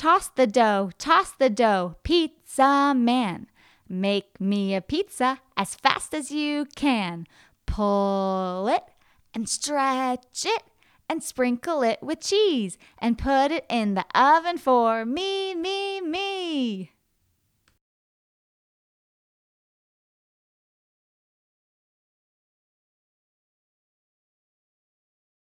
Toss the dough, toss the dough, pizza man. Make me a pizza as fast as you can. Pull it and stretch it and sprinkle it with cheese and put it in the oven for me, me, me.